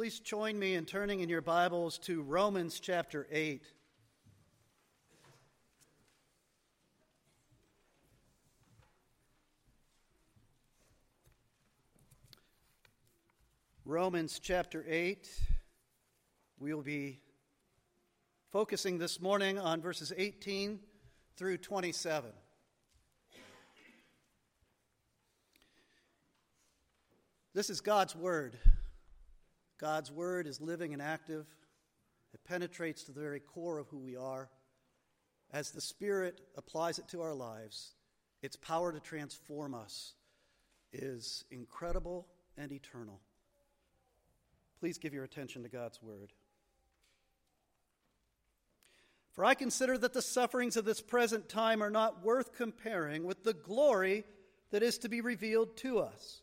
Please join me in turning in your Bibles to Romans chapter 8. Romans chapter 8. We will be focusing this morning on verses 18 through 27. This is God's Word. God's Word is living and active, it penetrates to the very core of who we are. As the Spirit applies it to our lives, its power to transform us is incredible and eternal. Please give your attention to God's Word. For I consider that the sufferings of this present time are not worth comparing with the glory that is to be revealed to us.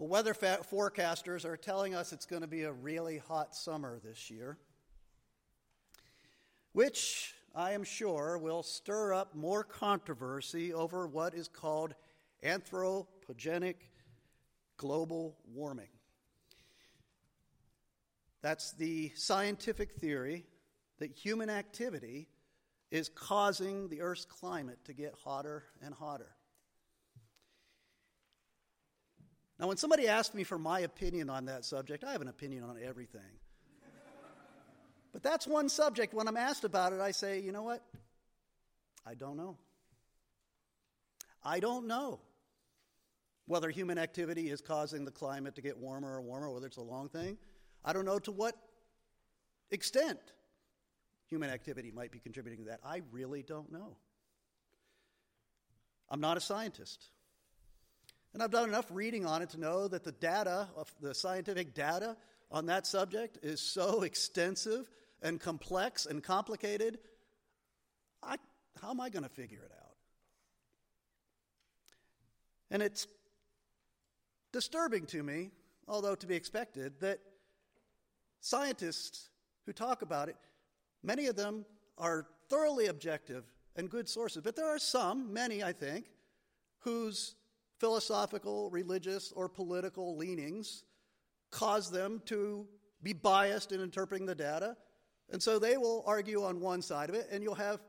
Well, weather fa- forecasters are telling us it's going to be a really hot summer this year, which I am sure will stir up more controversy over what is called anthropogenic global warming. That's the scientific theory that human activity is causing the Earth's climate to get hotter and hotter. Now, when somebody asks me for my opinion on that subject, I have an opinion on everything. but that's one subject. When I'm asked about it, I say, you know what? I don't know. I don't know whether human activity is causing the climate to get warmer or warmer, whether it's a long thing. I don't know to what extent human activity might be contributing to that. I really don't know. I'm not a scientist. And I've done enough reading on it to know that the data, the scientific data on that subject is so extensive and complex and complicated. I, how am I going to figure it out? And it's disturbing to me, although to be expected, that scientists who talk about it, many of them are thoroughly objective and good sources, but there are some, many I think, whose philosophical, religious, or political leanings cause them to be biased in interpreting the data. And so they will argue on one side of it, and you'll have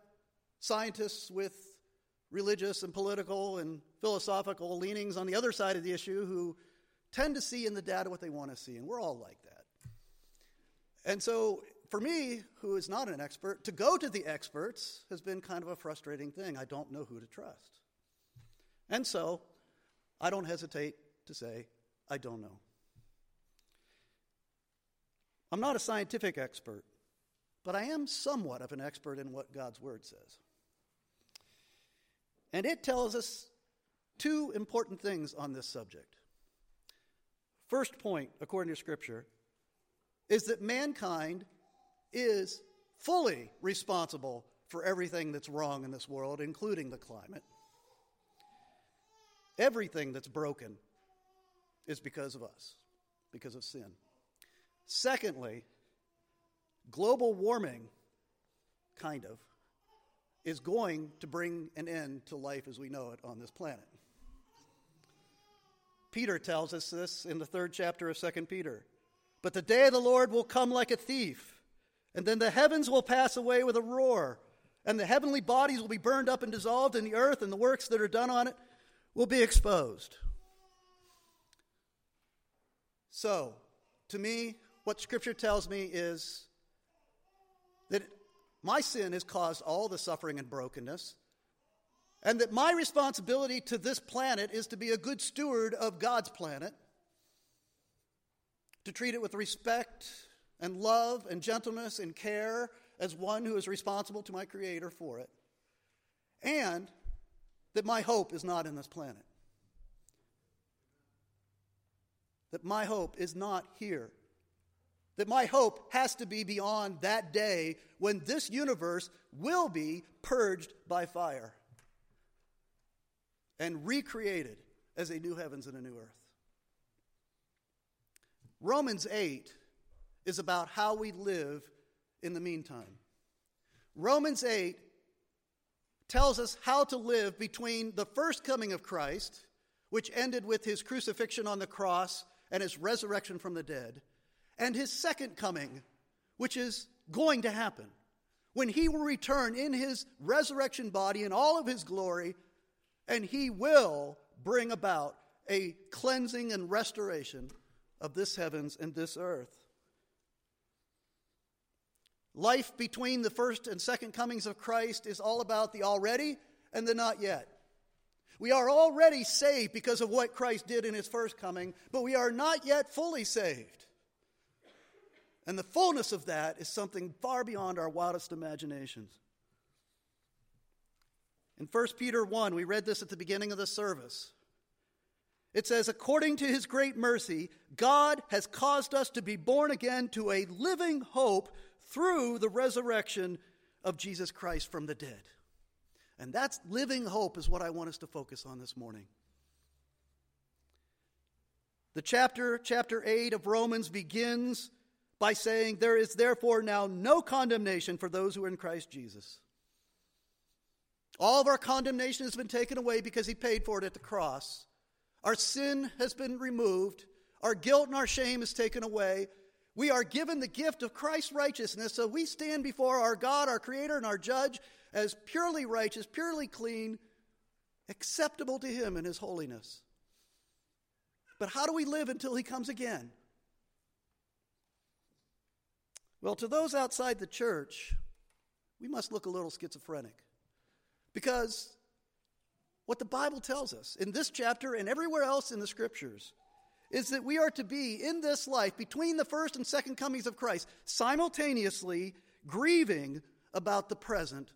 scientists with religious and political and philosophical leanings on the other side of the issue who tend to see in the data what they want to see, and we're all like that. And so, for me, who is not an expert, to go to the experts has been kind of a frustrating thing. I don't know who to trust. And so, I don't hesitate to say, I don't know. I'm not a scientific expert, but I am somewhat of an expert in what God's Word says. And it tells us two important things on this subject. First point, according to Scripture, is that mankind is fully responsible for everything that's wrong in this world, including the climate. Everything that's broken is because of us, because of sin. Secondly, global warming, kind of, is going to bring an end to life as we know it on this planet. Peter tells us this in the third chapter of 2 Peter. But the day of the Lord will come like a thief, and then the heavens will pass away with a roar, and the heavenly bodies will be burned up and dissolved, and the earth and the works that are done on it will be exposed. So, to me, what Scripture tells me is that my sin has caused all the suffering and brokenness, and that my responsibility to this planet is to be a good steward of God's planet, to treat it with respect and love and gentleness and care as one who is responsible to my Creator for it, and that my hope is not in this planet. That my hope is not here that my hope has to be beyond that day when this universe will be purged by fire and recreated as a new heavens and a new earth. Romans 8 is about how we live in the meantime. Romans 8 tells us how to live between the first coming of Christ, which ended with his crucifixion on the cross and his resurrection from the dead, and his second coming, which is going to happen, when he will return in his resurrection body in all of his glory, and he will bring about a cleansing and restoration of this heavens and this earth. Life between the first and second comings of Christ is all about the already and the not yet. We are already saved because of what Christ did in his first coming, but we are not yet fully saved. And the fullness of that is something far beyond our wildest imaginations. In 1 Peter 1, we read this at the beginning of the service. It says, According to his great mercy, God has caused us to be born again to a living hope through the resurrection of Jesus Christ from the dead. And that's living hope, is what I want us to focus on this morning. The chapter, chapter 8 of Romans, begins by saying, There is therefore now no condemnation for those who are in Christ Jesus. All of our condemnation has been taken away because he paid for it at the cross. Our sin has been removed. Our guilt and our shame is taken away. We are given the gift of Christ's righteousness, so we stand before our God, our Creator, and our Judge as purely righteous, purely clean, acceptable to Him in His holiness. But how do we live until He comes again? Well, to those outside the church, we must look a little schizophrenic. Because what the Bible tells us in this chapter and everywhere else in the scriptures is that we are to be in this life between the first and second comings of Christ, simultaneously grieving about the present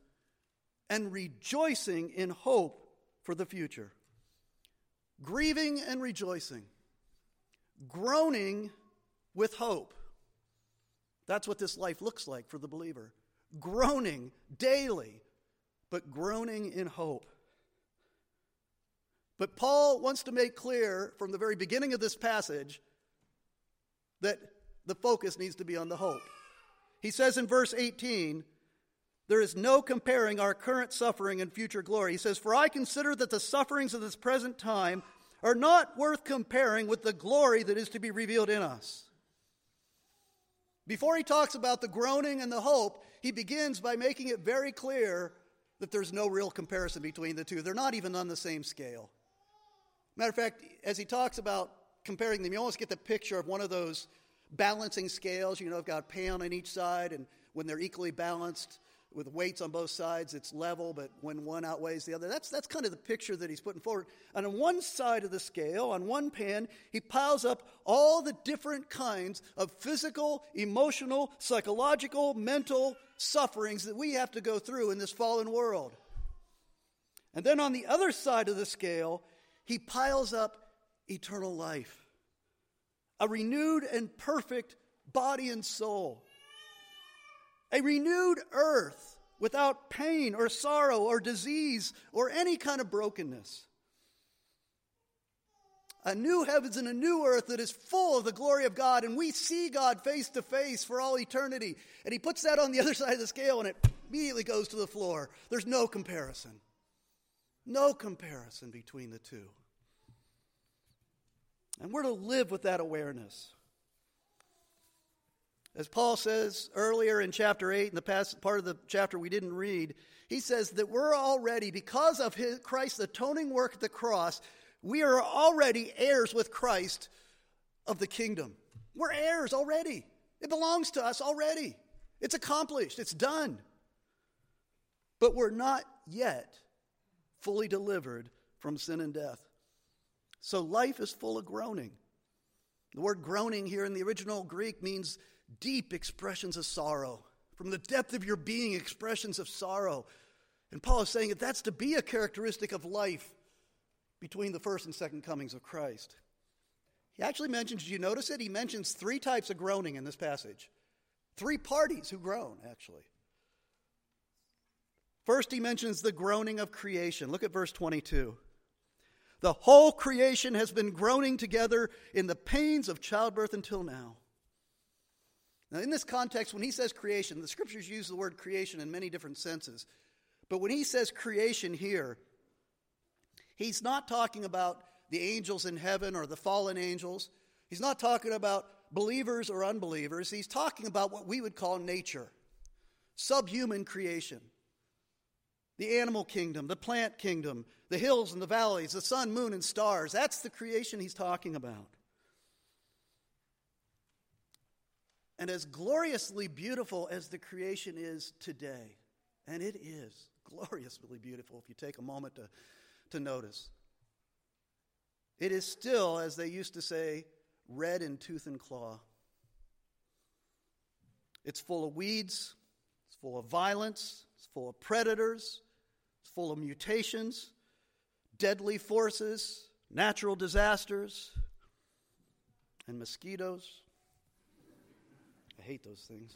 and rejoicing in hope for the future. Grieving and rejoicing, groaning with hope. That's what this life looks like for the believer. Groaning daily, but groaning in hope. But Paul wants to make clear from the very beginning of this passage that the focus needs to be on the hope. He says in verse 18, there is no comparing our current suffering and future glory. He says, For I consider that the sufferings of this present time are not worth comparing with the glory that is to be revealed in us. Before he talks about the groaning and the hope, he begins by making it very clear that there's no real comparison between the two. They're not even on the same scale. Matter of fact, as he talks about comparing them, you almost get the picture of one of those balancing scales. You know, I've got pan on each side, and when they're equally balanced, with weights on both sides, it's level, but when one outweighs the other. That's, that's kind of the picture that he's putting forward. And on one side of the scale, on one pan, he piles up all the different kinds of physical, emotional, psychological, mental sufferings that we have to go through in this fallen world. And then on the other side of the scale, he piles up eternal life a renewed and perfect body and soul a renewed earth without pain or sorrow or disease or any kind of brokenness. a new heavens and a new earth that is full of the glory of God, and we see God face to face for all eternity. And he puts that on the other side of the scale, and it immediately goes to the floor. There's no comparison. No comparison between the two. And we're to live with that awareness. As Paul says earlier in chapter 8, in the past part of the chapter we didn't read, he says that we're already, because of his, Christ's atoning work at the cross, we are already heirs with Christ of the kingdom. We're heirs already. It belongs to us already. It's accomplished, it's done. But we're not yet fully delivered from sin and death. So life is full of groaning. The word groaning here in the original Greek means deep expressions of sorrow. From the depth of your being, expressions of sorrow. And Paul is saying that that's to be a characteristic of life between the first and second comings of Christ. He actually mentions, did you notice it? He mentions three types of groaning in this passage. Three parties who groan, actually. First, he mentions the groaning of creation. Look at verse 22. The whole creation has been groaning together in the pains of childbirth until now. Now, in this context, when he says creation, the scriptures use the word creation in many different senses. But when he says creation here, he's not talking about the angels in heaven or the fallen angels. He's not talking about believers or unbelievers. He's talking about what we would call nature, subhuman creation. The animal kingdom, the plant kingdom, the hills and the valleys, the sun, moon, and stars. That's the creation he's talking about. And as gloriously beautiful as the creation is today, and it is gloriously beautiful if you take a moment to, to notice, it is still, as they used to say, red in tooth and claw. It's full of weeds, it's full of violence, it's full of predators, it's full of mutations, deadly forces, natural disasters, and mosquitoes. I hate those things.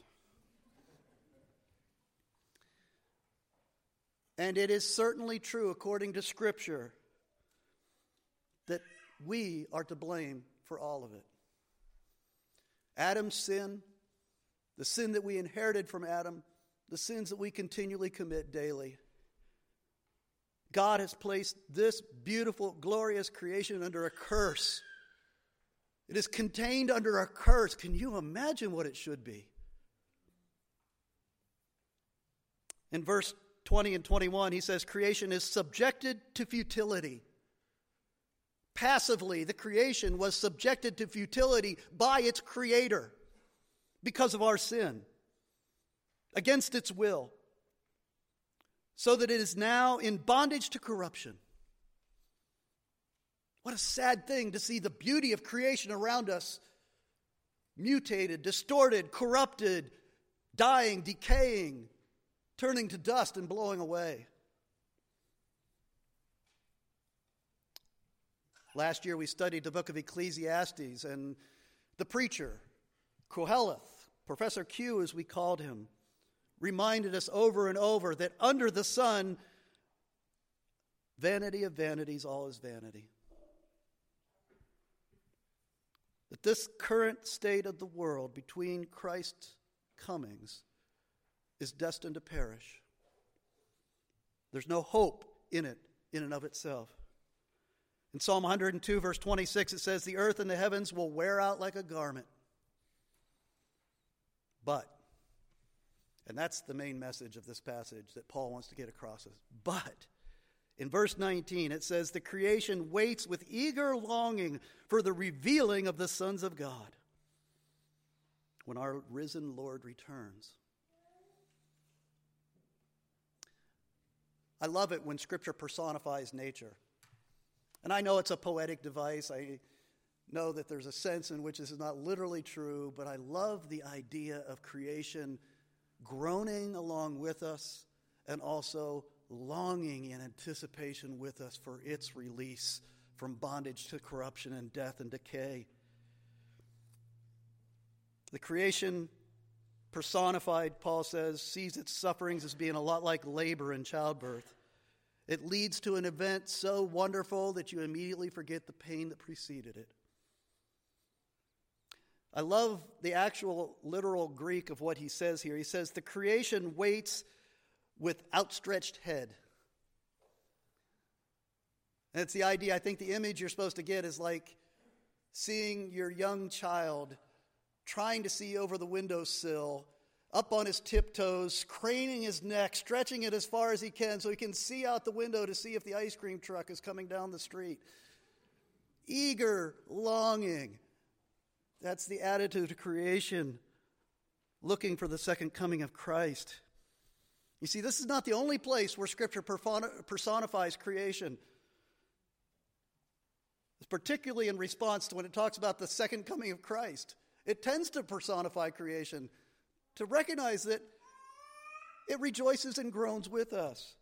And it is certainly true, according to Scripture, that we are to blame for all of it. Adam's sin, the sin that we inherited from Adam, the sins that we continually commit daily. God has placed this beautiful, glorious creation under a curse. It is contained under a curse. Can you imagine what it should be? In verse 20 and 21, he says, Creation is subjected to futility. Passively, the creation was subjected to futility by its creator because of our sin, against its will so that it is now in bondage to corruption. What a sad thing to see the beauty of creation around us mutated, distorted, corrupted, dying, decaying, turning to dust and blowing away. Last year we studied the book of Ecclesiastes and the preacher, Koheleth, Professor Q as we called him, reminded us over and over that under the sun, vanity of vanities, all is vanity. That this current state of the world between Christ's comings is destined to perish. There's no hope in it, in and of itself. In Psalm 102, verse 26, it says, The earth and the heavens will wear out like a garment. But and that's the main message of this passage that Paul wants to get across us. But in verse 19, it says, The creation waits with eager longing for the revealing of the sons of God when our risen Lord returns. I love it when Scripture personifies nature. And I know it's a poetic device. I know that there's a sense in which this is not literally true, but I love the idea of creation groaning along with us and also longing in anticipation with us for its release from bondage to corruption and death and decay. The creation personified, Paul says, sees its sufferings as being a lot like labor and childbirth. It leads to an event so wonderful that you immediately forget the pain that preceded it. I love the actual literal Greek of what he says here. He says, The creation waits with outstretched head. And it's the idea, I think the image you're supposed to get is like seeing your young child trying to see over the windowsill up on his tiptoes, craning his neck, stretching it as far as he can so he can see out the window to see if the ice cream truck is coming down the street. Eager longing. That's the attitude of creation, looking for the second coming of Christ. You see, this is not the only place where Scripture personifies creation. It's particularly in response to when it talks about the second coming of Christ. It tends to personify creation to recognize that it rejoices and groans with us.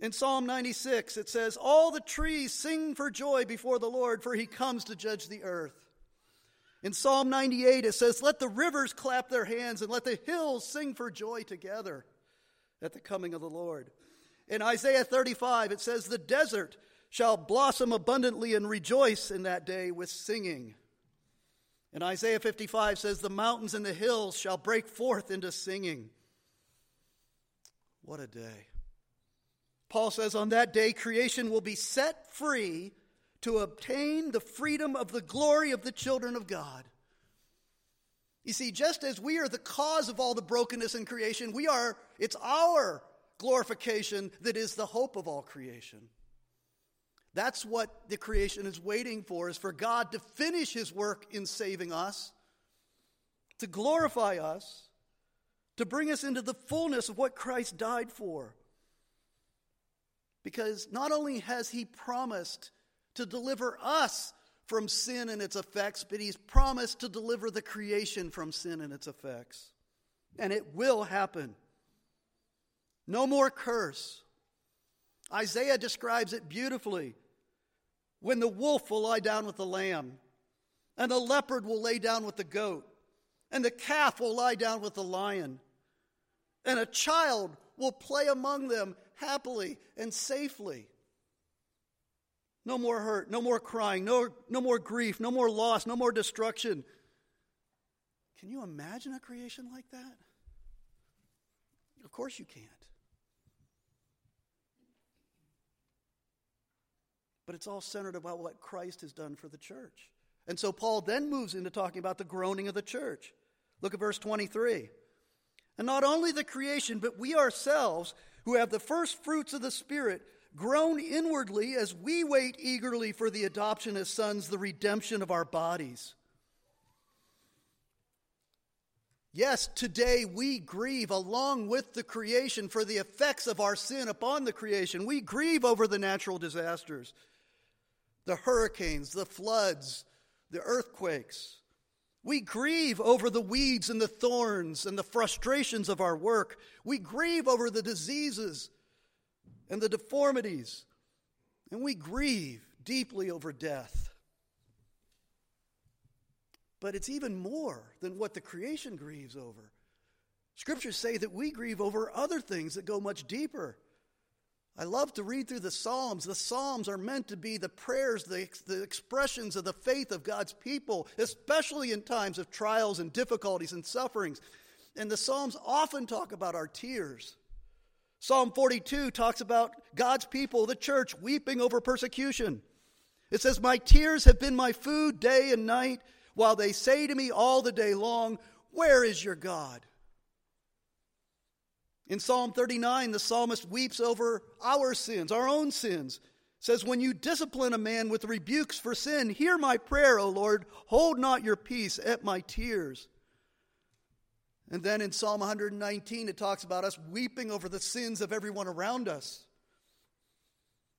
In Psalm 96, it says, All the trees sing for joy before the Lord, for he comes to judge the earth. In Psalm 98, it says, Let the rivers clap their hands and let the hills sing for joy together at the coming of the Lord. In Isaiah 35, it says, The desert shall blossom abundantly and rejoice in that day with singing. And Isaiah 55 says, The mountains and the hills shall break forth into singing. What a day. Paul says, On that day, creation will be set free to obtain the freedom of the glory of the children of God. You see, just as we are the cause of all the brokenness in creation, we are, it's our glorification that is the hope of all creation. That's what the creation is waiting for, is for God to finish his work in saving us, to glorify us, to bring us into the fullness of what Christ died for. Because not only has he promised to deliver us from sin and its effects, but he's promised to deliver the creation from sin and its effects. And it will happen. No more curse. Isaiah describes it beautifully when the wolf will lie down with the lamb, and the leopard will lay down with the goat, and the calf will lie down with the lion, and a child will play among them happily and safely. No more hurt, no more crying, no, no more grief, no more loss, no more destruction. Can you imagine a creation like that? Of course you can't. but it's all centered about what Christ has done for the church. And so Paul then moves into talking about the groaning of the church. Look at verse 23. And not only the creation, but we ourselves, who have the first fruits of the Spirit, groan inwardly as we wait eagerly for the adoption as sons, the redemption of our bodies. Yes, today we grieve along with the creation for the effects of our sin upon the creation. We grieve over the natural disasters the hurricanes, the floods, the earthquakes. We grieve over the weeds and the thorns and the frustrations of our work. We grieve over the diseases and the deformities. And we grieve deeply over death. But it's even more than what the creation grieves over. Scriptures say that we grieve over other things that go much deeper. I love to read through the Psalms. The Psalms are meant to be the prayers, the, the expressions of the faith of God's people, especially in times of trials and difficulties and sufferings. And the Psalms often talk about our tears. Psalm 42 talks about God's people, the church, weeping over persecution. It says, My tears have been my food day and night, while they say to me all the day long, Where is your God? In Psalm 39, the psalmist weeps over our sins, our own sins. It Says, When you discipline a man with rebukes for sin, hear my prayer, O Lord. Hold not your peace at my tears. And then in Psalm 119, it talks about us weeping over the sins of everyone around us.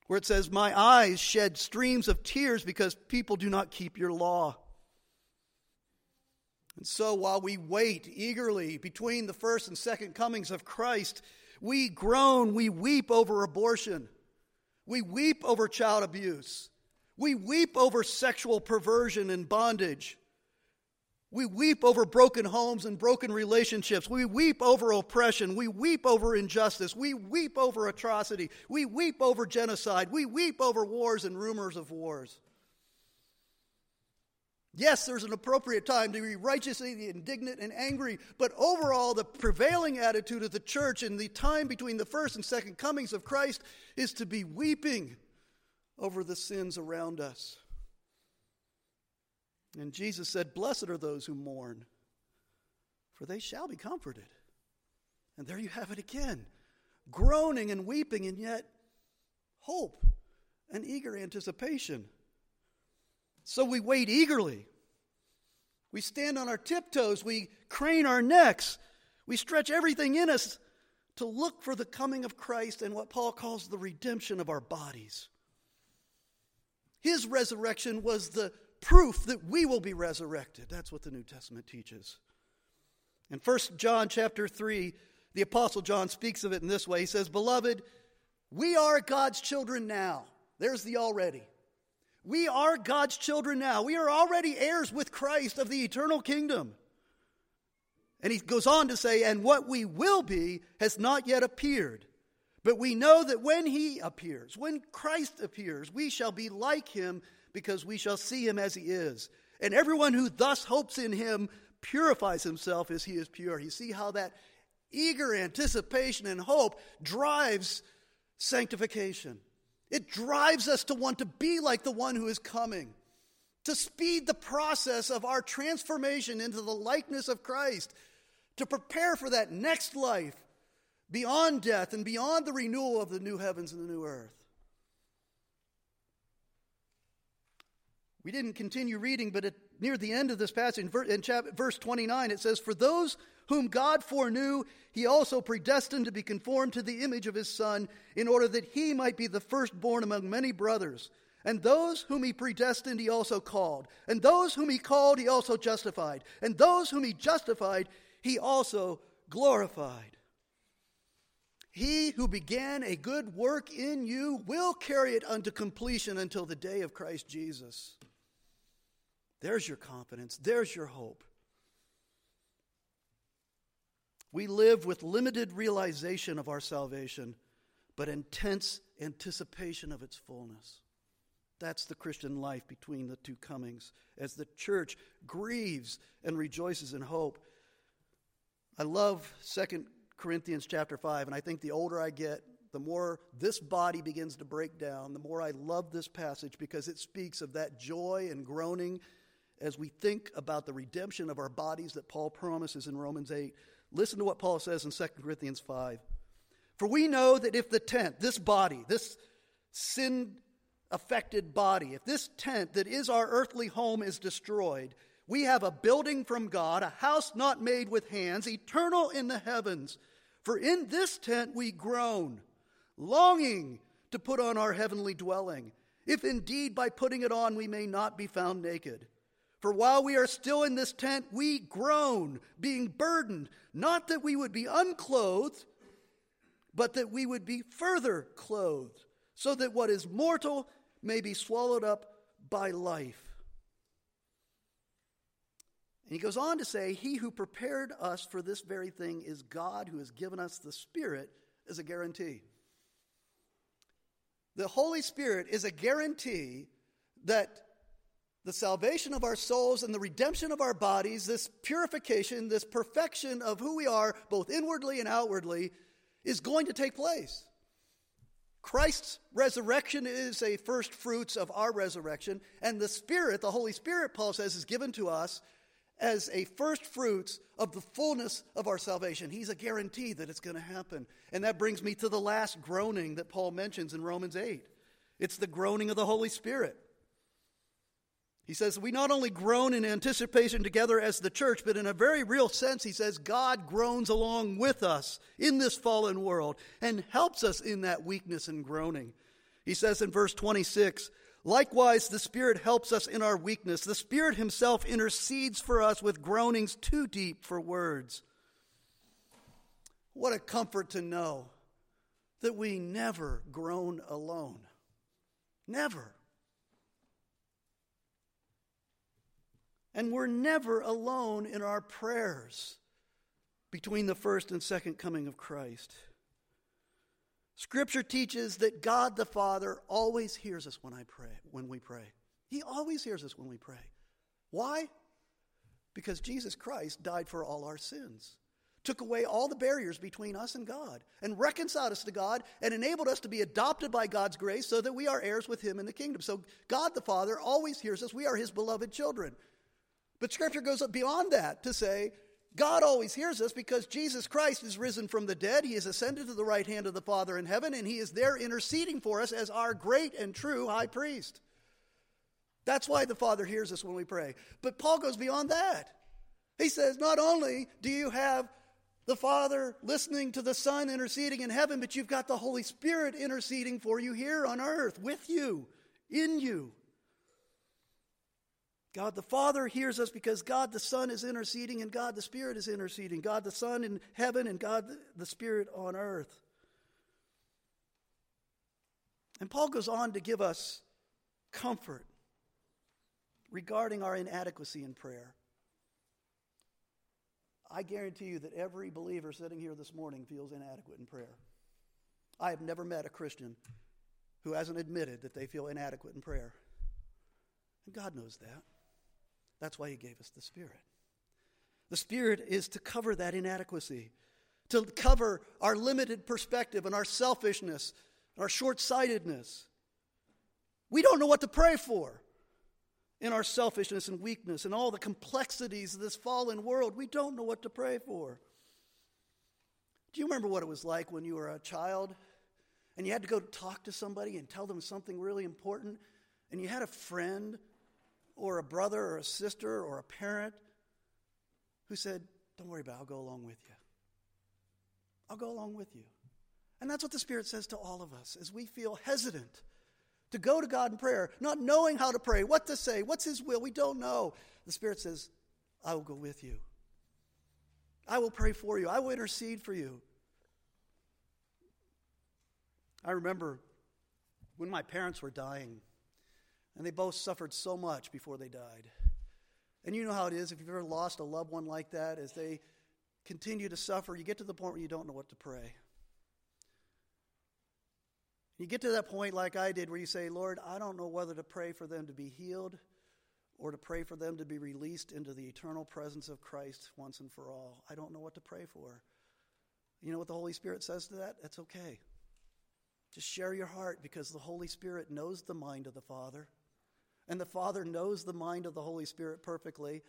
Where it says, My eyes shed streams of tears because people do not keep your law. And so while we wait eagerly between the first and second comings of Christ, we groan, we weep over abortion. We weep over child abuse. We weep over sexual perversion and bondage. We weep over broken homes and broken relationships. We weep over oppression. We weep over injustice. We weep over atrocity. We weep over genocide. We weep over wars and rumors of wars. Yes, there's an appropriate time to be righteously indignant and angry, but overall, the prevailing attitude of the church in the time between the first and second comings of Christ is to be weeping over the sins around us. And Jesus said, Blessed are those who mourn, for they shall be comforted. And there you have it again groaning and weeping, and yet hope and eager anticipation. So we wait eagerly. We stand on our tiptoes. We crane our necks. We stretch everything in us to look for the coming of Christ and what Paul calls the redemption of our bodies. His resurrection was the proof that we will be resurrected. That's what the New Testament teaches. In 1 John chapter 3, the apostle John speaks of it in this way. He says, "Beloved, we are God's children now." There's the already. We are God's children now. We are already heirs with Christ of the eternal kingdom. And he goes on to say, and what we will be has not yet appeared. But we know that when he appears, when Christ appears, we shall be like him because we shall see him as he is. And everyone who thus hopes in him purifies himself as he is pure. You see how that eager anticipation and hope drives sanctification. It drives us to want to be like the one who is coming, to speed the process of our transformation into the likeness of Christ, to prepare for that next life beyond death and beyond the renewal of the new heavens and the new earth. We didn't continue reading, but at, near the end of this passage, in chapter verse 29, it says, For those whom God foreknew, he also predestined to be conformed to the image of his Son, in order that he might be the firstborn among many brothers. And those whom he predestined, he also called. And those whom he called, he also justified. And those whom he justified, he also glorified. He who began a good work in you will carry it unto completion until the day of Christ Jesus. There's your confidence. There's your hope. We live with limited realization of our salvation, but intense anticipation of its fullness. That's the Christian life between the two comings as the church grieves and rejoices in hope. I love 2 Corinthians chapter 5, and I think the older I get, the more this body begins to break down, the more I love this passage because it speaks of that joy and groaning as we think about the redemption of our bodies that Paul promises in Romans 8, listen to what Paul says in 2 Corinthians 5. For we know that if the tent, this body, this sin affected body, if this tent that is our earthly home is destroyed, we have a building from God, a house not made with hands, eternal in the heavens. For in this tent we groan, longing to put on our heavenly dwelling, if indeed by putting it on we may not be found naked. For while we are still in this tent, we groan, being burdened, not that we would be unclothed, but that we would be further clothed, so that what is mortal may be swallowed up by life. And he goes on to say, He who prepared us for this very thing is God, who has given us the Spirit as a guarantee. The Holy Spirit is a guarantee that the salvation of our souls and the redemption of our bodies, this purification, this perfection of who we are, both inwardly and outwardly, is going to take place. Christ's resurrection is a first fruits of our resurrection, and the Spirit, the Holy Spirit, Paul says, is given to us as a first fruits of the fullness of our salvation. He's a guarantee that it's going to happen. And that brings me to the last groaning that Paul mentions in Romans 8. It's the groaning of the Holy Spirit. He says, We not only groan in anticipation together as the church, but in a very real sense, he says, God groans along with us in this fallen world and helps us in that weakness and groaning. He says in verse 26, Likewise, the Spirit helps us in our weakness. The Spirit Himself intercedes for us with groanings too deep for words. What a comfort to know that we never groan alone. Never. And we're never alone in our prayers between the first and second coming of Christ. Scripture teaches that God the Father always hears us when I pray, when we pray. He always hears us when we pray. Why? Because Jesus Christ died for all our sins, took away all the barriers between us and God, and reconciled us to God, and enabled us to be adopted by God's grace so that we are heirs with Him in the kingdom. So God the Father always hears us. We are His beloved children. But Scripture goes up beyond that to say God always hears us because Jesus Christ is risen from the dead. He has ascended to the right hand of the Father in heaven, and He is there interceding for us as our great and true high priest. That's why the Father hears us when we pray. But Paul goes beyond that. He says, not only do you have the Father listening to the Son interceding in heaven, but you've got the Holy Spirit interceding for you here on earth, with you, in you. God the Father hears us because God the Son is interceding and God the Spirit is interceding. God the Son in heaven and God the Spirit on earth. And Paul goes on to give us comfort regarding our inadequacy in prayer. I guarantee you that every believer sitting here this morning feels inadequate in prayer. I have never met a Christian who hasn't admitted that they feel inadequate in prayer. And God knows that. That's why He gave us the Spirit. The Spirit is to cover that inadequacy, to cover our limited perspective and our selfishness, our short sightedness. We don't know what to pray for in our selfishness and weakness and all the complexities of this fallen world. We don't know what to pray for. Do you remember what it was like when you were a child and you had to go talk to somebody and tell them something really important and you had a friend or a brother or a sister or a parent who said, Don't worry about it, I'll go along with you. I'll go along with you. And that's what the Spirit says to all of us as we feel hesitant to go to God in prayer, not knowing how to pray, what to say, what's His will. We don't know. The Spirit says, I will go with you. I will pray for you. I will intercede for you. I remember when my parents were dying, and they both suffered so much before they died. And you know how it is if you've ever lost a loved one like that, as they continue to suffer, you get to the point where you don't know what to pray. You get to that point, like I did, where you say, Lord, I don't know whether to pray for them to be healed or to pray for them to be released into the eternal presence of Christ once and for all. I don't know what to pray for. You know what the Holy Spirit says to that? That's okay. Just share your heart because the Holy Spirit knows the mind of the Father. And the Father knows the mind of the Holy Spirit perfectly.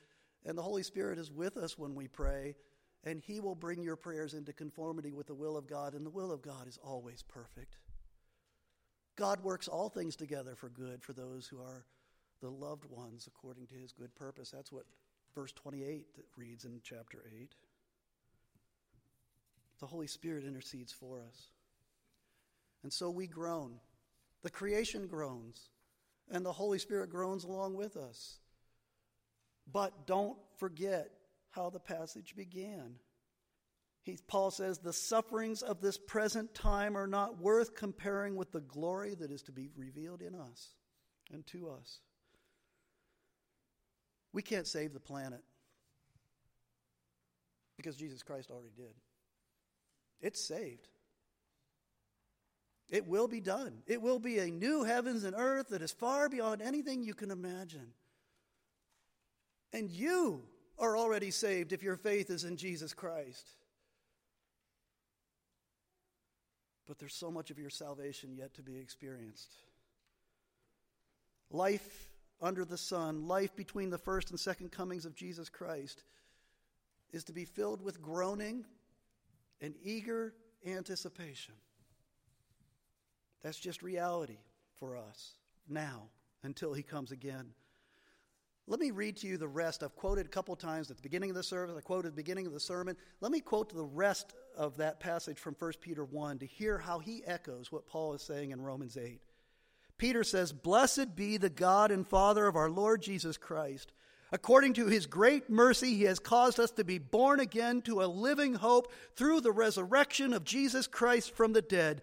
And the Holy Spirit is with us when we pray. And He will bring your prayers into conformity with the will of God. And the will of God is always perfect. God works all things together for good for those who are the loved ones according to His good purpose. That's what verse 28 reads in chapter 8. The Holy Spirit intercedes for us. And so we groan. The creation groans and the Holy Spirit groans along with us. But don't forget how the passage began. He, Paul says, The sufferings of this present time are not worth comparing with the glory that is to be revealed in us and to us. We can't save the planet because Jesus Christ already did. It's saved. It will be done. It will be a new heavens and earth that is far beyond anything you can imagine. And you are already saved if your faith is in Jesus Christ. But there's so much of your salvation yet to be experienced. Life under the sun, life between the first and second comings of Jesus Christ, is to be filled with groaning and eager anticipation. That's just reality for us now until he comes again. Let me read to you the rest. I've quoted a couple times at the beginning of the service, I quoted the beginning of the sermon. Let me quote the rest of that passage from 1 Peter 1 to hear how he echoes what Paul is saying in Romans 8. Peter says, Blessed be the God and Father of our Lord Jesus Christ, According to his great mercy, he has caused us to be born again to a living hope through the resurrection of Jesus Christ from the dead,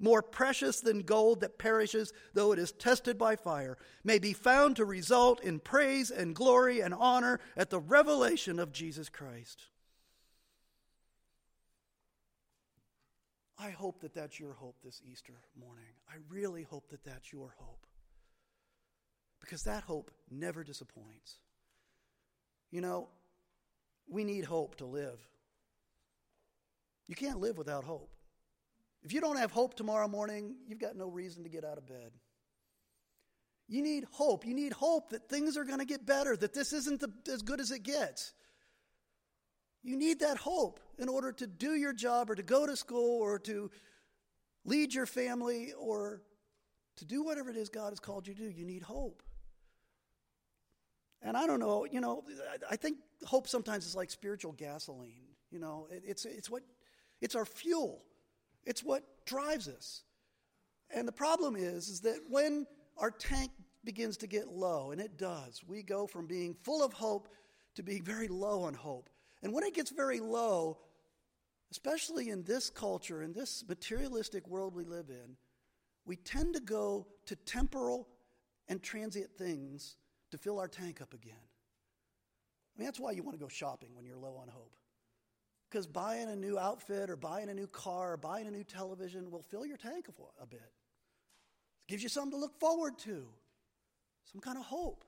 more precious than gold that perishes though it is tested by fire, may be found to result in praise and glory and honor at the revelation of Jesus Christ. I hope that that's your hope this Easter morning. I really hope that that's your hope. Because that hope never disappoints. You know, we need hope to live. You can't live without hope. If you don't have hope tomorrow morning, you've got no reason to get out of bed. You need hope. You need hope that things are going to get better, that this isn't the, as good as it gets. You need that hope in order to do your job or to go to school or to lead your family or to do whatever it is God has called you to do. You need hope. And I don't know, you know, I think hope sometimes is like spiritual gasoline. You know, it's, it's what it's our fuel. It's what drives us. And the problem is, is that when our tank begins to get low, and it does, we go from being full of hope to being very low on hope. And when it gets very low, especially in this culture, in this materialistic world we live in, we tend to go to temporal and transient things to fill our tank up again. I mean, that's why you want to go shopping when you're low on hope. Because buying a new outfit or buying a new car or buying a new television will fill your tank a, bit. It gives you something to look forward to, some kind of hope.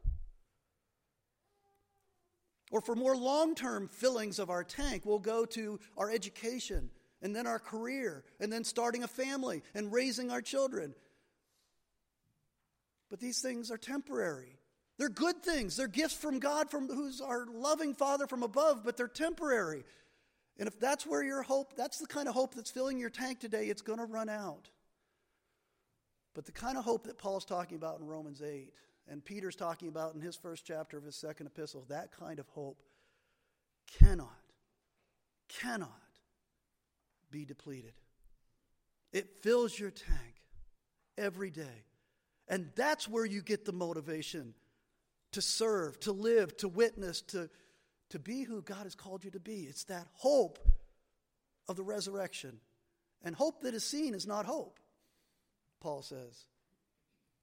Or for more long term fillings of our tank, we'll go to our education and then our career and then starting a family and raising our children. But these things are temporary. They're good things. They're gifts from God, from who's our loving Father from above, but they're temporary. And if that's where your hope, that's the kind of hope that's filling your tank today, it's going to run out. But the kind of hope that Paul's talking about in Romans 8 and Peter's talking about in his first chapter of his second epistle, that kind of hope cannot, cannot be depleted. It fills your tank every day. And that's where you get the motivation to serve, to live, to witness, to to be who God has called you to be. It's that hope of the resurrection. And hope that is seen is not hope, Paul says.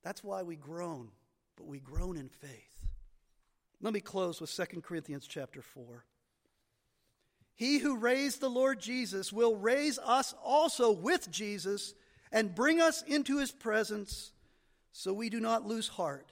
That's why we groan, but we groan in faith. Let me close with 2 Corinthians chapter 4. He who raised the Lord Jesus will raise us also with Jesus and bring us into his presence so we do not lose heart.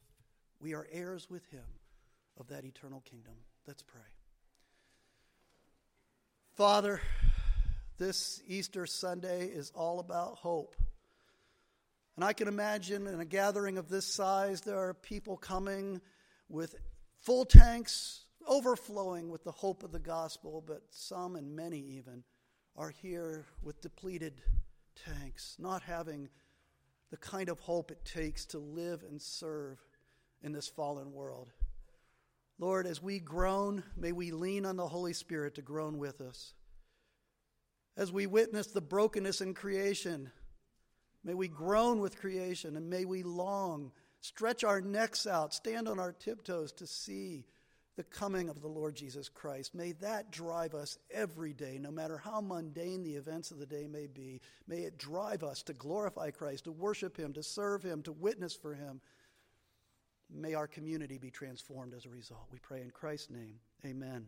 We are heirs with him of that eternal kingdom. Let's pray. Father, this Easter Sunday is all about hope. And I can imagine in a gathering of this size, there are people coming with full tanks, overflowing with the hope of the gospel, but some and many even are here with depleted tanks, not having the kind of hope it takes to live and serve in this fallen world. Lord, as we groan, may we lean on the Holy Spirit to groan with us. As we witness the brokenness in creation, may we groan with creation and may we long, stretch our necks out, stand on our tiptoes to see the coming of the Lord Jesus Christ. May that drive us every day, no matter how mundane the events of the day may be. May it drive us to glorify Christ, to worship Him, to serve Him, to witness for Him. May our community be transformed as a result. We pray in Christ's name. Amen.